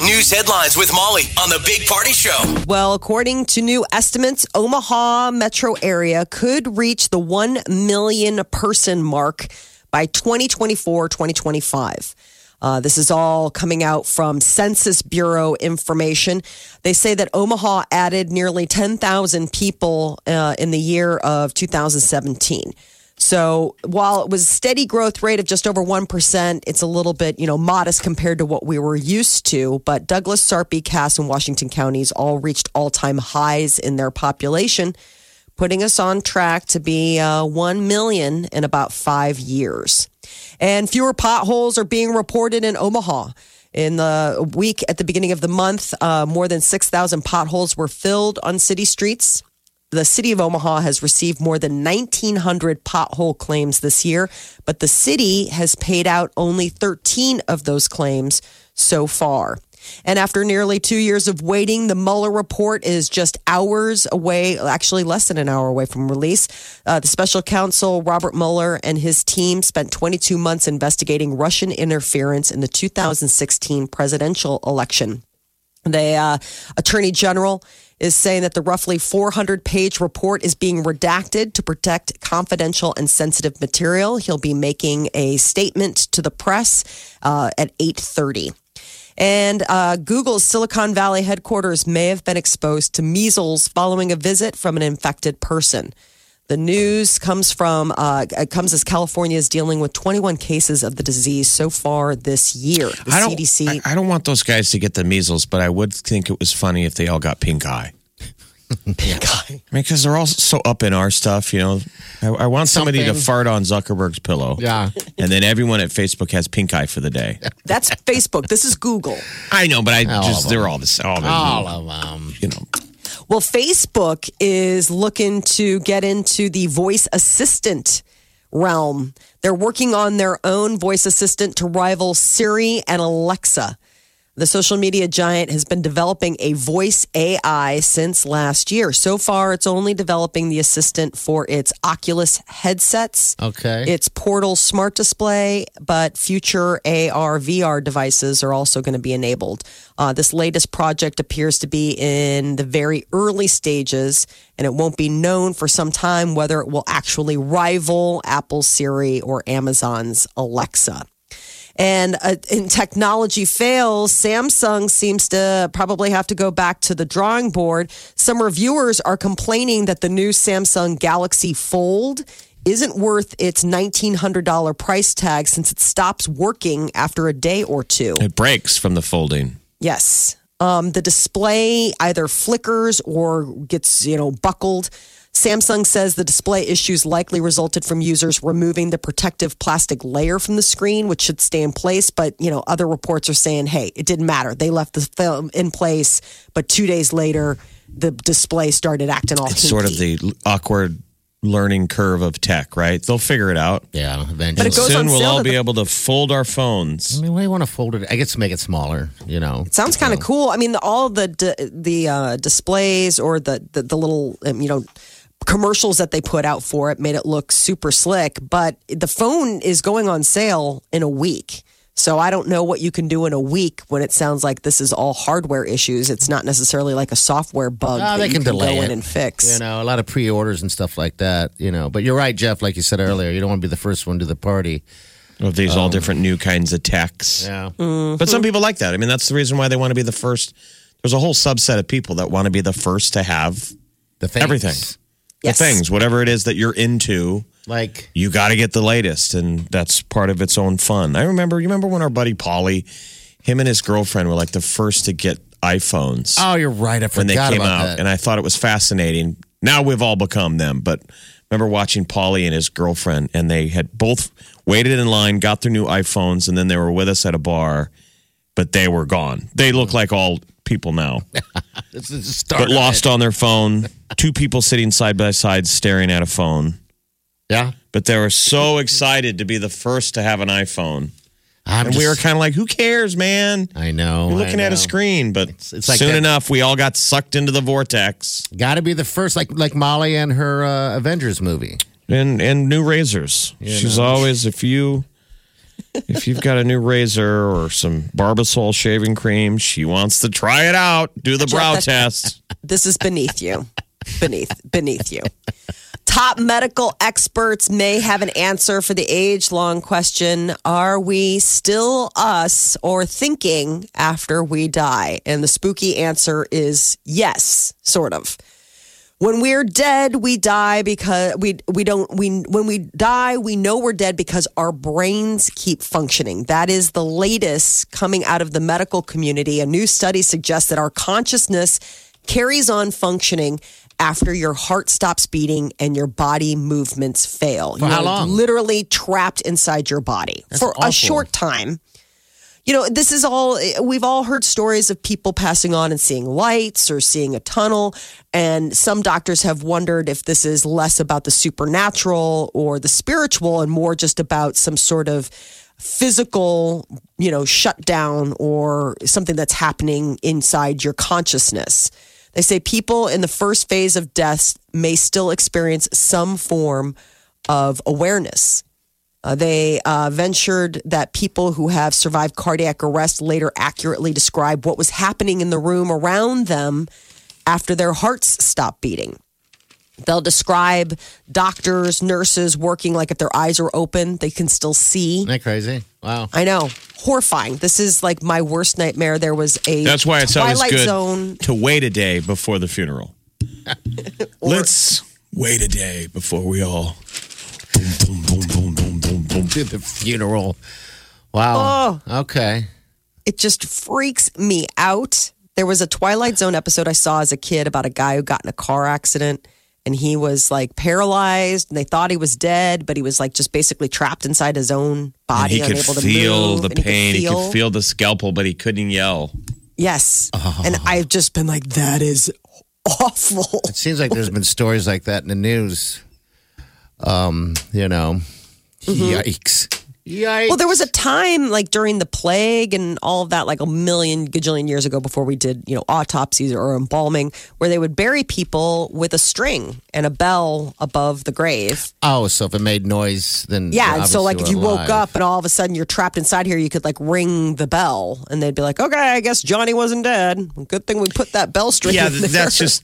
News headlines with Molly on the Big Party Show. Well, according to new estimates, Omaha metro area could reach the 1 million person mark by 2024 2025. Uh, this is all coming out from Census Bureau information. They say that Omaha added nearly 10,000 people uh, in the year of 2017. So while it was a steady growth rate of just over 1%, it's a little bit, you know, modest compared to what we were used to. But Douglas, Sarpy, Cass, and Washington counties all reached all time highs in their population, putting us on track to be uh, 1 million in about five years. And fewer potholes are being reported in Omaha. In the week at the beginning of the month, uh, more than 6,000 potholes were filled on city streets the city of Omaha has received more than 1,900 pothole claims this year, but the city has paid out only 13 of those claims so far. And after nearly two years of waiting, the Mueller report is just hours away, actually less than an hour away from release. Uh, the special counsel, Robert Mueller, and his team spent 22 months investigating Russian interference in the 2016 presidential election. The uh, attorney general is saying that the roughly 400 page report is being redacted to protect confidential and sensitive material. He'll be making a statement to the press uh, at 8:30. And uh, Google's Silicon Valley headquarters may have been exposed to measles following a visit from an infected person. The news comes from uh, comes as California is dealing with 21 cases of the disease so far this year. The I don't, CDC. I, I don't want those guys to get the measles, but I would think it was funny if they all got pink eye. pink eye. I mean, because they're all so up in our stuff, you know. I, I want somebody to fart on Zuckerberg's pillow. Yeah. And then everyone at Facebook has pink eye for the day. That's Facebook. This is Google. I know, but I All just, of they're all the same. All, All of them. you know. Well, Facebook is looking to get into the voice assistant realm. They're working on their own voice assistant to rival Siri and Alexa. The social media giant has been developing a voice AI since last year. So far, it's only developing the assistant for its Oculus headsets, Okay. its Portal smart display, but future AR VR devices are also going to be enabled. Uh, this latest project appears to be in the very early stages, and it won't be known for some time whether it will actually rival Apple's Siri or Amazon's Alexa. And uh, in technology fails, Samsung seems to probably have to go back to the drawing board. Some reviewers are complaining that the new Samsung Galaxy Fold isn't worth its $1,900 price tag since it stops working after a day or two. It breaks from the folding. Yes. Um, the display either flickers or gets, you know, buckled. Samsung says the display issues likely resulted from users removing the protective plastic layer from the screen, which should stay in place. But, you know, other reports are saying, hey, it didn't matter. They left the film in place, but two days later, the display started acting all It's sort of the awkward learning curve of tech, right? They'll figure it out. Yeah, eventually. But it goes Soon on we'll all be able to fold our phones. I mean, why do you want to fold it? I guess to make it smaller, you know. Sounds kind of cool. I mean, the, all the d- the uh, displays or the the, the little um, you know commercials that they put out for it made it look super slick. But the phone is going on sale in a week. So I don't know what you can do in a week when it sounds like this is all hardware issues. It's not necessarily like a software bug that they you can can delay go it. in and fix. You know, a lot of pre-orders and stuff like that. You know, but you're right, Jeff. Like you said earlier, you don't want to be the first one to the party. Of these all um, different new kinds of techs. Yeah. Mm-hmm. But some people like that. I mean, that's the reason why they want to be the first. There's a whole subset of people that want to be the first to have The things. everything. Yes. The things, whatever it is that you're into, Like, you got to get the latest, and that's part of its own fun. I remember, you remember when our buddy Paulie, him and his girlfriend were like the first to get iPhones oh, you're right. I forgot when they came about out, that. and I thought it was fascinating. Now we've all become them, but remember watching Paulie and his girlfriend, and they had both waited in line, got their new iPhones, and then they were with us at a bar, but they were gone. They look like all people now, This is the start but lost on their phone. Two people sitting side by side staring at a phone. Yeah. But they were so excited to be the first to have an iPhone. I'm And we were kind of like, who cares, man? I know. You're looking I at a screen, but it's like soon that- enough, we all got sucked into the vortex. Got to be the first, like like Molly and her uh, Avengers movie. And and new razors. She's always if you if you've got a new razor or some Barbasol shaving cream, she wants to try it out. Do the brow test. This is beneath you. beneath beneath you. Top medical experts may have an answer for the age-long question, are we still us or thinking after we die? And the spooky answer is yes, sort of. When we're dead, we die because we we don't we when we die, we know we're dead because our brains keep functioning. That is the latest coming out of the medical community. A new study suggests that our consciousness carries on functioning after your heart stops beating and your body movements fail. For how You're long? literally trapped inside your body for awful. a short time you know, this is all, we've all heard stories of people passing on and seeing lights or seeing a tunnel. And some doctors have wondered if this is less about the supernatural or the spiritual and more just about some sort of physical, you know, shutdown or something that's happening inside your consciousness. They say people in the first phase of death may still experience some form of awareness. Uh, they uh, ventured that people who have survived cardiac arrest later accurately describe what was happening in the room around them after their hearts stopped beating. They'll describe doctors, nurses working like if their eyes are open, they can still see. Isn't that crazy? Wow. I know, horrifying. This is like my worst nightmare. There was a That's why it's always Twilight good Zone. to wait a day before the funeral. Let's wait a day before we all boom, boom, boom, boom, boom. To the funeral. Wow. Oh. Okay. it just freaks me out. There was a Twilight Zone episode I saw as a kid about a guy who got in a car accident and he was like paralyzed and they thought he was dead, but he was like just basically trapped inside his own And body, he could unable to feel move. the and he could pain. He could feel the scalpel, but he couldn't yell. Yes. Oh. And I've just been like, that is awful. It seems like there's been stories like that in the news. Um, you know, yikes. Yikes. Mm-hmm. Well, there was a time like during the plague and all of that, like a million gajillion years ago before we did, you know, autopsies or embalming, where they would bury people with a string and a bell above the grave. oh, so if it made noise, then Yeah, and so like if we're you woke up and all of a sudden you're trapped inside here, you could like ring the bell, and they'd be like, "Okay, I guess Johnny wasn't dead. Good thing we put that bell string." Yeah, in there." that's just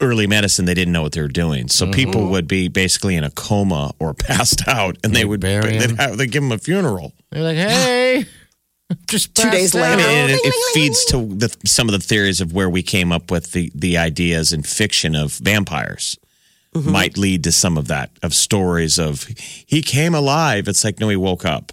early medicine. They didn't know what they were doing, so mm-hmm. people would be basically in a coma or passed out, and they would bury they'd, have, they'd give them a funeral. They're like, hey, just Two days passed later. out. And it, it feeds to the, some of the theories of where we came up with the, the ideas in fiction of vampires. Mm-hmm. Might lead to some of that of stories of he came alive. It's like no, he woke up.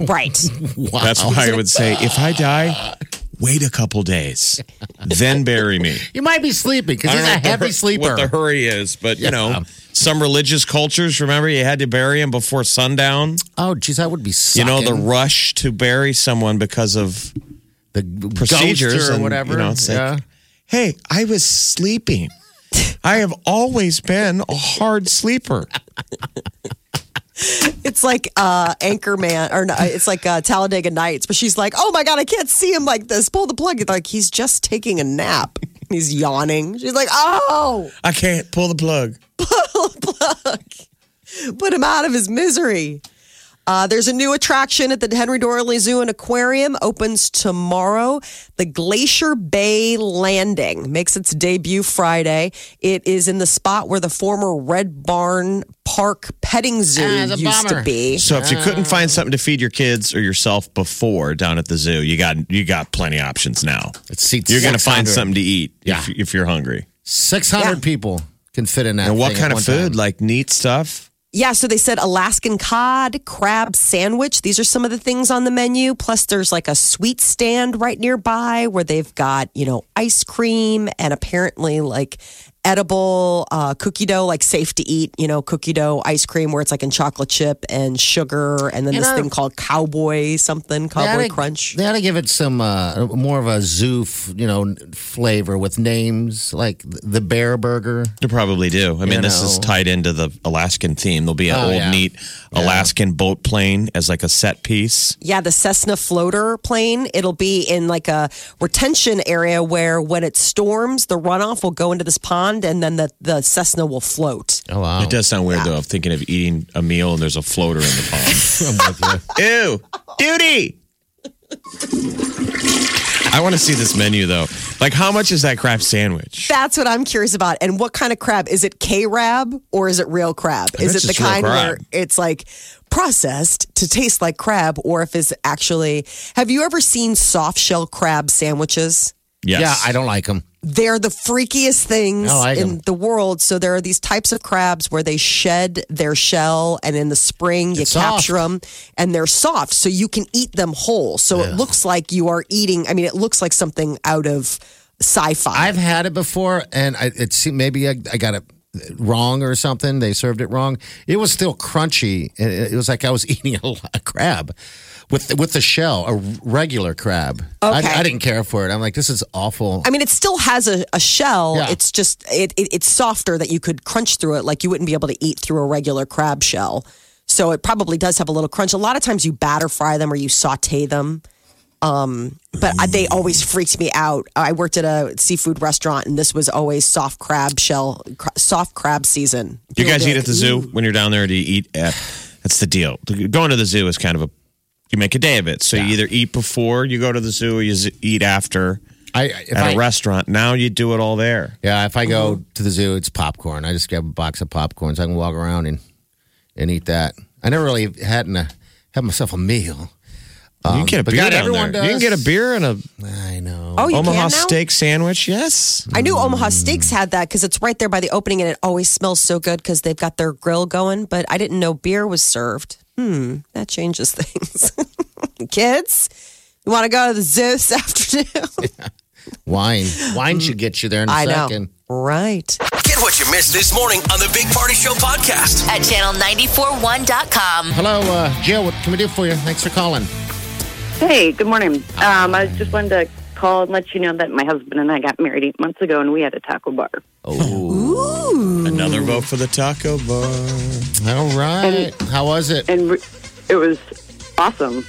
right. That's why I would say if I die, wait a couple days, then bury me. You might be sleeping because he's a know what the heavy sleeper. What the hurry is, but you know, some religious cultures remember you had to bury him before sundown. oh, geez, that would be You know, the rush to bury someone because of the procedures or and, whatever. You know, it's yeah. like, hey, I was sleeping. I have always been a hard sleeper. It's like uh, Anchorman, or no, it's like uh, Talladega Nights, but she's like, "Oh my god, I can't see him like this. Pull the plug." Like he's just taking a nap. He's yawning. She's like, "Oh, I can't pull the plug. pull the plug. put him out of his misery." Uh, there's a new attraction at the Henry Doorly Zoo and Aquarium. Opens tomorrow. The Glacier Bay Landing makes its debut Friday. It is in the spot where the former Red Barn Park Petting Zoo Ah, used bummer. to be. So if you couldn't find something to feed your kids or yourself before down at the zoo, you got you got plenty of options now. It seats You're going to find something to eat Yeah. if, if you're hungry. 600 Yeah. people can fit in that. And what kind at of food? time. Like neat stuff? Yeah, so they said Alaskan cod, crab sandwich. These are some of the things on the menu. Plus, there's like a sweet stand right nearby where they've got, you know, ice cream and apparently like edible uh, cookie dough, like safe to eat, you know, cookie dough ice cream where it's like in chocolate chip and sugar, and then You this know- thing called Cowboy something, They Cowboy oughta- Crunch. They ought to give it some uh, more of a zoo, f- you know, flavor with names like the Bear Burger. You probably do. I mean, You this is tied into the Alaskan theme. There'll be an Oh, old, yeah. neat Alaskan boat plane as like a set piece. Yeah, the Cessna floater plane. It'll be in like a retention area where when it storms, the runoff will go into this pond and then the, the Cessna will float. Oh wow! It does sound weird though. I'm thinking of eating a meal and there's a floater in the pond. Ew, duty. I want to see this menu though. Like, how much is that crab sandwich? That's what I'm curious about. And what kind of crab? Is it K rab or is it real crab? I Is bet it the it's real kind where it's like processed to taste like crab or if it's actually. Have you ever seen soft shell crab sandwiches? Yes. Yeah, I don't like them. They're the freakiest things I like in 'em. the world. So there are these types of crabs where they shed their shell, and in the spring you It's soft. capture them, and they're soft, so you can eat them whole. So it looks like you are eating. I mean, it looks like something out of sci-fi. I've had it before, and I, it seemed maybe I, I got it wrong or something. They served it wrong. It was still crunchy. It it was like I was eating a, a crab with with the shell, a regular crab. I, Okay. I didn't care for it. I'm like, this is awful. I mean, it still has a, a shell. Yeah. It's just it, it it's softer that you could crunch through it, like you wouldn't be able to eat through a regular crab shell. So it probably does have a little crunch. A lot of times you batter fry them or you saute them. Um, but I, they always freaked me out. I worked at a seafood restaurant, and this was always soft crab shell, cr- soft crab season. Do you guys eat be at the zoo "Ooh." when you're down there? Do you eat at? That's the deal. Going to the zoo is kind of a. You make a day of it. So you either eat before you go to the zoo, or you z- eat after I if at I, a restaurant. Now you do it all there. yeah, if I go Mm-hmm. to the zoo, it's popcorn. I just grab a box of popcorn so I can walk around and and eat that. I never really had a, had myself a meal. You can get a beer God, down everyone there. You can get a beer and a I know. Oh, you Omaha can now? steak sandwich. Yes. I knew Omaha Steaks had that because it's right there by the opening, and it always smells so good because they've got their grill going. But I didn't know beer was served. Hmm, that changes things. Kids, you want to go to the zoo this afternoon? Wine. Wine should get you there in a I know, second. right? Get what you missed this morning on the Big Party Show podcast. at channel941.com. Hello, uh, Jill. What can we do for you? Thanks for calling. Hey, good morning. Um, I just wanted to call and let you know that my husband and I got married eight months ago, and we had a taco bar. Oh, Another vote for the taco bar. all right. How was it? and re- it was awesome.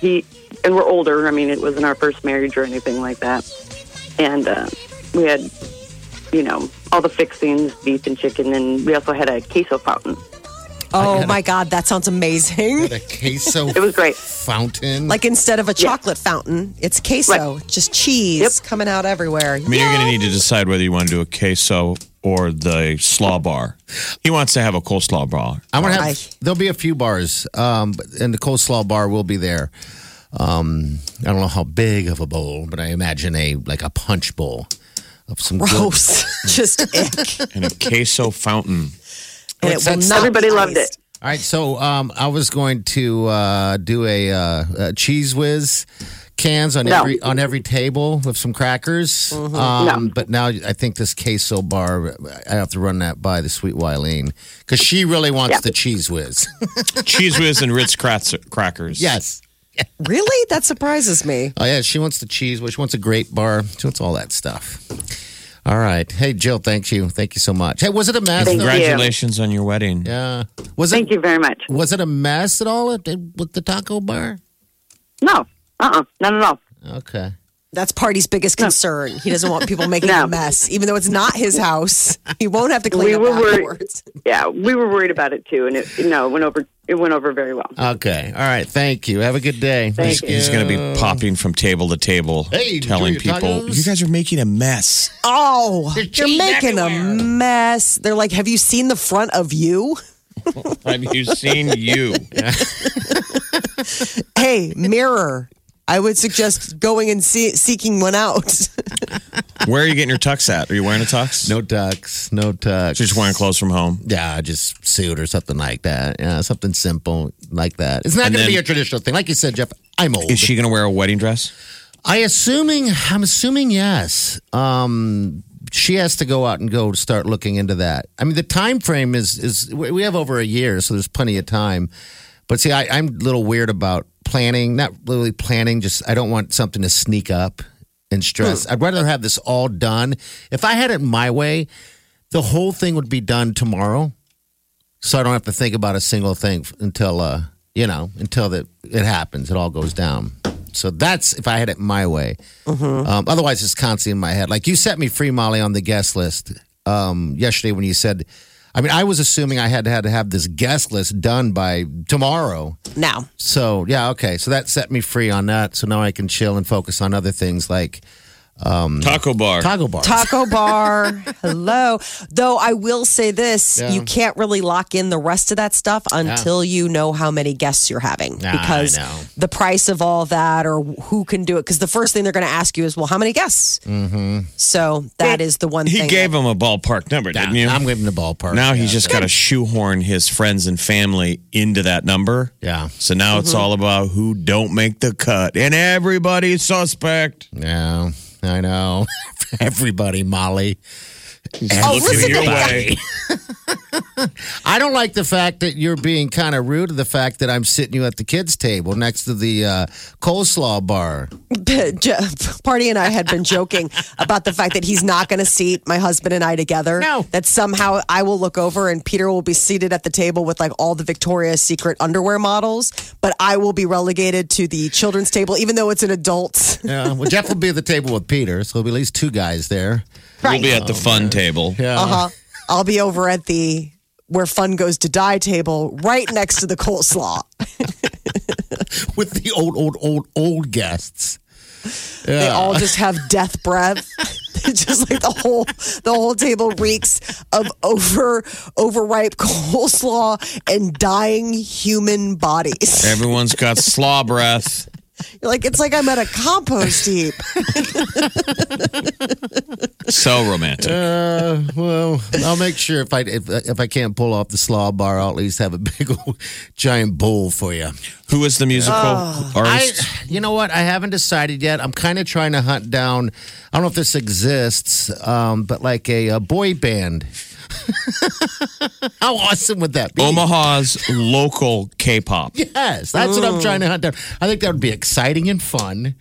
He and we're older. I mean, it wasn't our first marriage or anything like that. And uh, we had, you know, all the fixings, beef and chicken, and we also had a queso fountain. Oh my God, that sounds amazing. The queso It was great. fountain. Like instead of a chocolate fountain, it's queso, just cheese Yep. coming out everywhere. I mean, you're going to need to decide whether you want to do a queso or the slaw bar. He wants to have a coleslaw bar. I'm gonna have. I- There'll be a few bars, um, and the coleslaw bar will be there. Um, I don't know how big of a bowl, but I imagine a like a punch bowl of some good- Gross, just ick. and a queso fountain. And it will not Everybody be loved it. All right, so um, I was going to uh, do a, uh, a Cheez Whiz cans on No. every on every table with some crackers. Mm-hmm. Um, No. But now I think this queso bar, I have to run that by the sweet Wileen because she really wants Yeah. the Cheez Whiz. Cheez Whiz and Ritz Kratz- crackers. yes. Really? That surprises me. Oh yeah, she wants the Cheez Whiz. She wants a grape bar. She wants all that stuff. All right. Hey Jill, thank you. Thank you so much. Hey, was it a mess? Thank though? you. Congratulations on your wedding. Yeah. Was it Thank you very much. was it a mess at all at, with the taco bar? No, uh, uh not at all. Okay. That's Party's biggest concern. He doesn't want people making No. a mess, even though it's not his house. He won't have to clean We up were worried. afterwards. Yeah, we were worried about it too, and it no, it went over. It went over very well. Okay. All right. Thank you. Have a good day. Thank He's, he's going to be popping from table to table, Hey, telling people, tacos? "You guys are making a mess." Oh, you're cheese making a mess. They're like, have you seen the front of you? Have you seen you? Hey, mirror. I would suggest going and see, seeking one out. Where are you getting your tux at? Are you wearing a tux? No ducks. No ducks. Just wearing clothes from home. Yeah, just suit or something like that. Yeah, something simple like that. It's not And going to be a traditional thing. Like you said, Jeff, I'm old. Is she going to wear a wedding dress? I assuming I'm assuming yes. Um she has to go out and go start looking into that. I mean, the time frame is is we we have over a year, so there's plenty of time. But see, I, I'm a little weird about planning. Not really planning. Just I don't want something to sneak up and stress. I'd rather have this all done. If I had it my way, the whole thing would be done tomorrow, so I don't have to think about a single thing until uh, you know until that it happens. It all goes down. So that's if I had it my way. Um, otherwise, it's constantly in my head. Like you set me free, Molly, on the guest list um, yesterday when you said. I mean, I was assuming I had to, had to have this guest list done by tomorrow. Now, So yeah, okay. So that set me free on that. So now I can chill and focus on other things like Taco bar. taco bar. Taco bar. Hello. Though I will say this, Yeah. you can't really lock in the rest of that stuff until you know how many guests you're having. Nah, because the price of all that or who can do it. Because the first thing they're going to ask you is, well, how many guests? Mm-hmm. So that is the one He thing. gave that- him a ballpark number, didn't you? I'm giving the ballpark. now he's just got to shoehorn his friends and family into that number. Yeah. So now it's all about who don't make the cut, and everybody's suspect. Yeah, I know. Everybody, Molly. Oh, listen your to way. I don't like the fact that you're being kind of rude to the fact that I'm sitting you at the kids' table next to the uh, coleslaw bar. J- Party and I had been joking about the fact that he's not going to seat my husband and I together. No. That somehow I will look over and Peter will be seated at the table with like all the Victoria's Secret underwear models, but I will be relegated to the children's table, even though it's an adult. Yeah, well, Jeff will be at the table with Peter, so there'll be at least two guys there. We'll be at the fun table. Yeah. Uh huh. I'll be over at the where fun goes to die table, right next to the coleslaw. with the old, old, old, old guests. They all just have death breath. just like the whole the whole table reeks of over overripe coleslaw and dying human bodies. Everyone's got slaw breath. You're like it's like I'm at a compost heap. So romantic. Uh, well, I'll make sure if I if, if I can't pull off the slaw bar, I'll at least have a big old giant bowl for you. Who is the musical I, artist? you know what? I haven't decided yet. I'm kind of trying to hunt down. I don't know if this exists, um, but like a, a boy band. How awesome would that be? Omaha's local K-pop. Yes, that's what I'm trying to hunt down. I think that would be exciting and fun.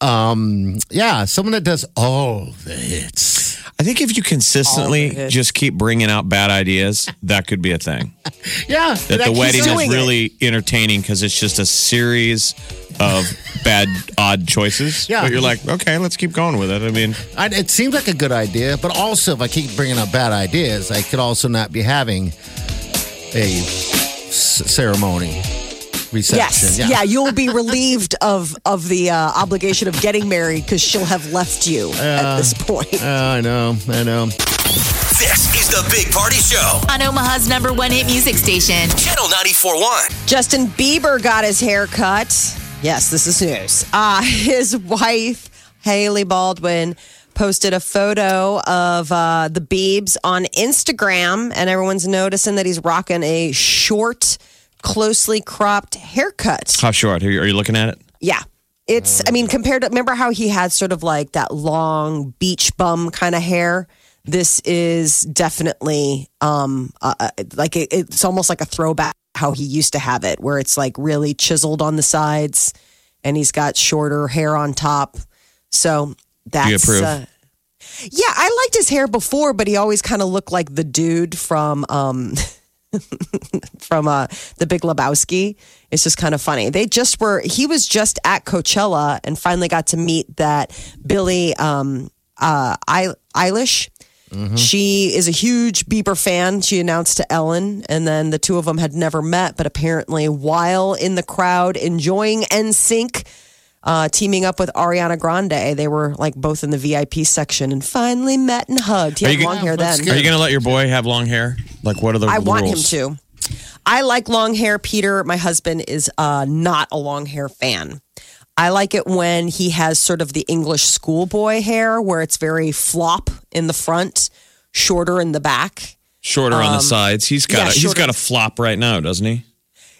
Um, yeah, someone that does all the hits. I think if you consistently All the hits. just keep bringing out bad ideas, that could be a thing. Yeah, That the wedding is doing it. really entertaining because it's just a series of bad, odd choices. Yeah. But you're like, okay, let's keep going with it. I mean, I, it seems like a good idea, but also if I keep bringing up bad ideas, I could also not be having a s- ceremony reception. Yes, yeah. you'll be relieved of of the uh, obligation of getting married because she'll have left you at this point. Uh, I know, I know. This is the Big Party Show. On Omaha's number one hit music station. Channel 94.1. Justin Bieber got his hair cut. Yes, this is news. Uh, his wife, Hailey Baldwin, posted a photo of uh, the Biebs on Instagram, and everyone's noticing that he's rocking a short, closely cropped haircut. how short? Are you, are you looking at it? Yeah. It's, I mean, compared to, remember how he had sort of like that long beach bum kind of hair? This is definitely um uh, uh, like it, it's almost like a throwback how he used to have it, where it's like really chiseled on the sides and he's got shorter hair on top. So that's. Uh, yeah, I liked his hair before, but he always kind of looked like the dude from um, from uh, the Big Lebowski. It's just kind of funny. They just were. He was just at Coachella and finally got to meet that Billie um, uh, Eil- Eilish. She is a huge Bieber fan. She announced to Ellen, and then the two of them had never met, but apparently, while in the crowd enjoying NSYNC, uh, teaming up with Ariana Grande, they were like both in the VIP section and finally met and hugged. He Are had you long gonna- hair then. good. Are you going to let your boy have long hair? Like, what are the I want him to. I like long hair. Peter, my husband, is uh, not a long hair fan. I like it when he has sort of the English schoolboy hair where it's very flop in the front, shorter in the back. Shorter on the sides. He's got Um, yeah, a, he's shorter. got a flop right now, doesn't he?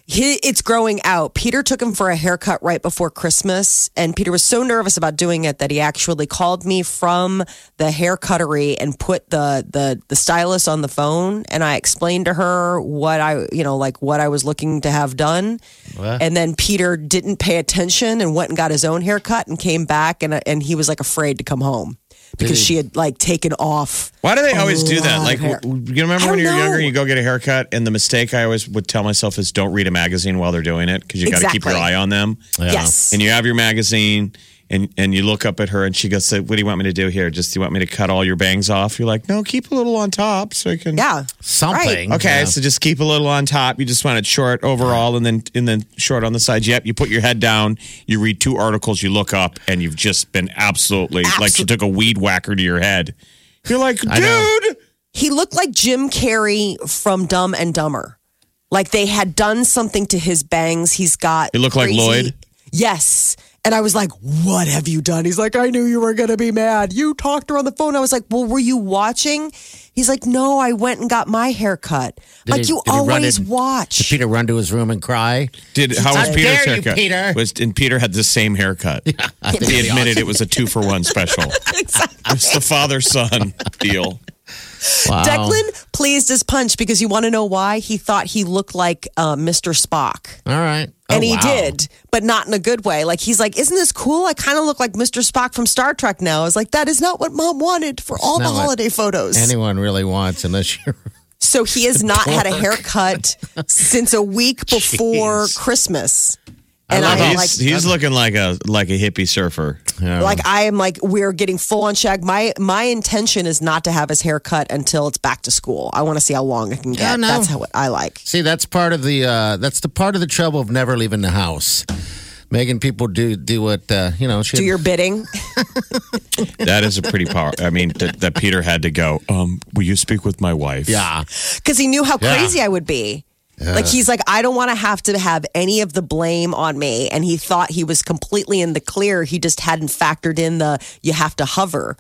He, it's growing out. Peter took him for a haircut right before Christmas, and Peter was so nervous about doing it that he actually called me from the hair cuttery and put the the the stylist on the phone, and I explained to her what I you know like what I was looking to have done, and then Peter didn't pay attention and went and got his own haircut and came back, and and he was like afraid to come home because she had like taken off. Why do they always do that? Like, w- you remember when you're don't younger, know. you go get a haircut, and the mistake I always would tell myself is don't read a magazine while they're doing it because you got to keep your eye on them. Yes, And you have your magazine, and and you look up at her, and she goes, "What do you want me to do here? Just do you want me to cut all your bangs off?" You're like, "No, keep a little on top so I can." yeah, Something. Okay, Yeah. so just keep a little on top. You just want it short overall, and then and then short on the sides. Yep. You put your head down. You read two articles. You look up, and you've just been absolutely like you took a weed whacker to your head. You're like, dude. he looked like Jim Carrey from Dumb and Dumber. Like they had done something to his bangs. He's got. He looked like Lloyd? Yes. And I was like, what have you done? He's like, I knew you were going to be mad. You talked to her on the phone. I was like, well, were you watching? He's like, no, I went and got my hair cut. Did like, he- you did he run always in- watch. Did Peter run to his room and cry? Did how was Peter's dare you, haircut? Peter? Was and Peter had the same haircut. I He it'd admitted it was a two for one special. It's the father son deal. Wow. Declan pleased his punch because you want to know why? He thought he looked like uh, Mr. Spock. All right. Oh, And he wow. did, but not in a good way. Like he's like, "Isn't this cool? I kind of look like Mr. Spock from Star Trek now." I was like, "That is not what Mom wanted for all the holiday photos." Anyone really wants, unless you're. so he has not had a haircut since a week before. Christmas, and love I am he's, like, he's looking like a like a hippie surfer. like I am like, we're getting full on shag. My my intention is not to have his hair cut until it's back to school. I want to see how long it can get. Yeah, no. That's how I like. See, that's part of the uh, that's the part of the trouble of never leaving the house. Making people do do what uh, you know. She Do your bidding. That is a pretty power. I mean, that, that Peter had to go. Um, will you speak with my wife? yeah. because he knew how Yeah. crazy I would be. Like he's like, I don't want to have to have any of the blame on me, and he thought he was completely in the clear. He just hadn't factored in the you have to hover.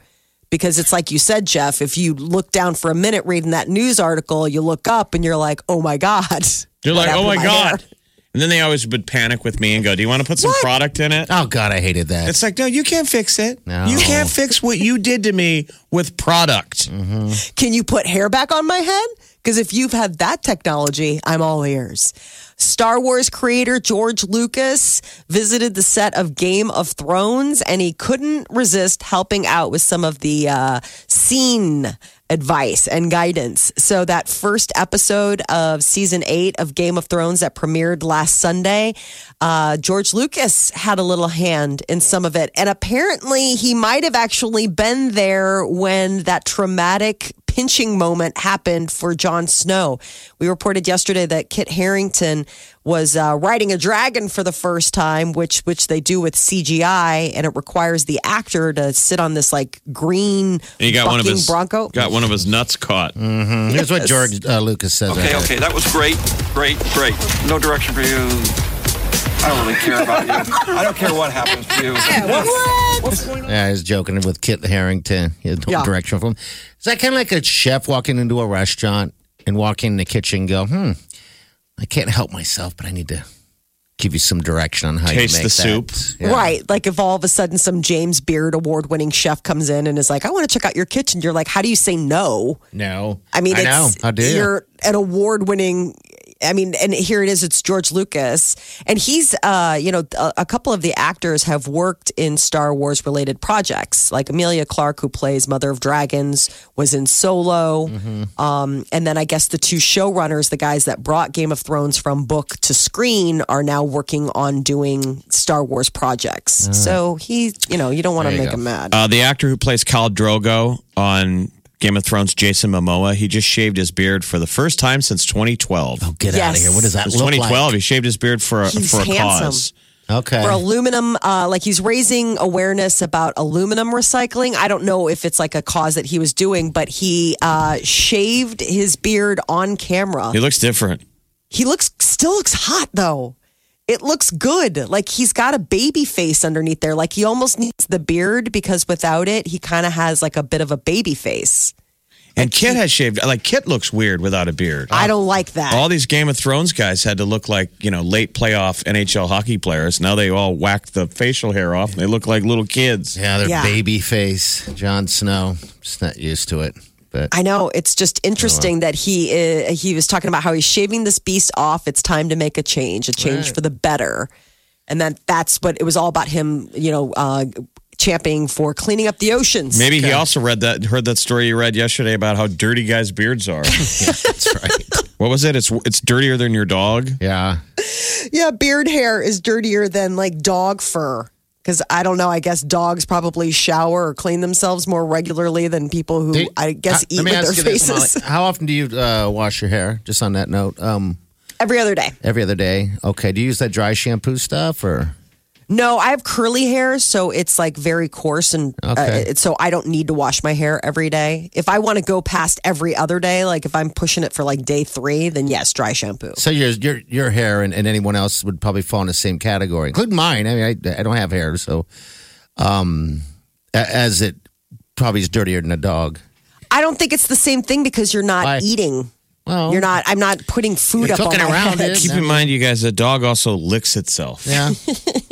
Because it's like you said, Jeff, if you look down for a minute reading that news article, you look up and you're like, oh my God. You're like, oh happened my god. hair?" And then they always would panic with me and go, "Do you want to put some What? product in it?" Oh God, I hated that. It's like, no, you can't fix it. No. You can't fix what you did to me with product. Mm-hmm. Can you put hair back on my head? Because if you've had that technology, I'm all ears. Star Wars creator George Lucas visited the set of Game of Thrones and he couldn't resist helping out with some of the uh, scene advice and guidance. So, that first episode of season eight of Game of Thrones that premiered last Sunday, uh, George Lucas had a little hand in some of it. And apparently, he might have actually been there when that traumatic pinching moment happened for Jon Snow. We reported yesterday that Kit Harington was uh, riding a dragon for the first time, which which they do with CGI, and it requires the actor to sit on this like green And he got one of bucking his bronco. got one of his nuts caught. Here's what George uh, Lucas says. Okay, right okay, that was great, great, great. No direction for you. I don't really care about you. I don't care what happens to you. there. Yeah, he's joking with Kit Harington. He no Yeah. direction from him. Is that kind of like a chef walking into a restaurant and walking in the kitchen and go, hmm, I can't help myself, but I need to give you some direction on how Taste you make the that. soup. Yeah. Right. Like if all of a sudden some James Beard award winning chef comes in and is like, I want to check out your kitchen. You're like, how do you say no? No. I mean, I know. it's, How do you? you're an award winning. I mean, and here it is. It's George Lucas, and he's, uh, you know, a, a couple of the actors have worked in Star Wars related projects, like Emilia Clarke, who plays Mother of Dragons, was in Solo, Mm-hmm. um, and then I guess the two showrunners, the guys that brought Game of Thrones from book to screen, are now working on doing Star Wars projects. So he, you know, you don't want to Ah. There you make go. him mad. Uh, the actor who plays Khal Drogo on Game of Thrones, Jason Momoa, he just shaved his beard for the first time since 2012. Oh, get out of here. What does that It was look 2012. like? He shaved his beard for a, He's for a handsome. cause. Okay. for aluminum uh, like he's raising awareness about aluminum recycling i don't know if it's like a cause that he was doing but he uh, shaved his beard on camera He looks different. he looks still looks hot though it looks good like he's got a baby face underneath there like he almost needs the beard because without it he kind of has like a bit of a baby face And Kit has shaved. Like Kit looks weird without a beard. I don't like that. All these Game of Thrones guys had to look like you know late playoff NHL hockey players. Now they all whacked the facial hair off. and They look like little kids. Yeah, their Yeah. baby face, Jon Snow. Just not used to it. But I know it's just interesting that he uh, he was talking about how he's shaving this beast off. It's time to make a change, a change for the better, and then that's what it was all about. Him, you know, uh, championing for cleaning up the oceans. Maybe he also read that heard that story you read yesterday about how dirty guys' beards are. that's right. what was it? It's it's dirtier than your dog. Yeah. Yeah, beard hair is dirtier than like dog fur. Because I don't know, I guess dogs probably shower or clean themselves more regularly than people who Do- I guess Uh, eat with their you this, faces Molly. How often do you uh, wash your hair? Just on that note, um, every other day. every other day. Okay. Do you use that dry shampoo stuff or? No, I have curly hair, so it's like very coarse, and Okay. uh, it- so I don't need to wash my hair every day. If I want to go past every other day, like if I'm pushing it for like day three, then yes, dry shampoo. So your your your hair and, and anyone else would probably fall in the same category, including mine. I mean, I, I don't have hair, so um, as it probably is dirtier than a dog. I don't think it's the same thing because you're not Why? eating. Well, You're not. I'm not putting food You're up on my around head. Keep in mind, you guys, a dog also licks itself. Yeah.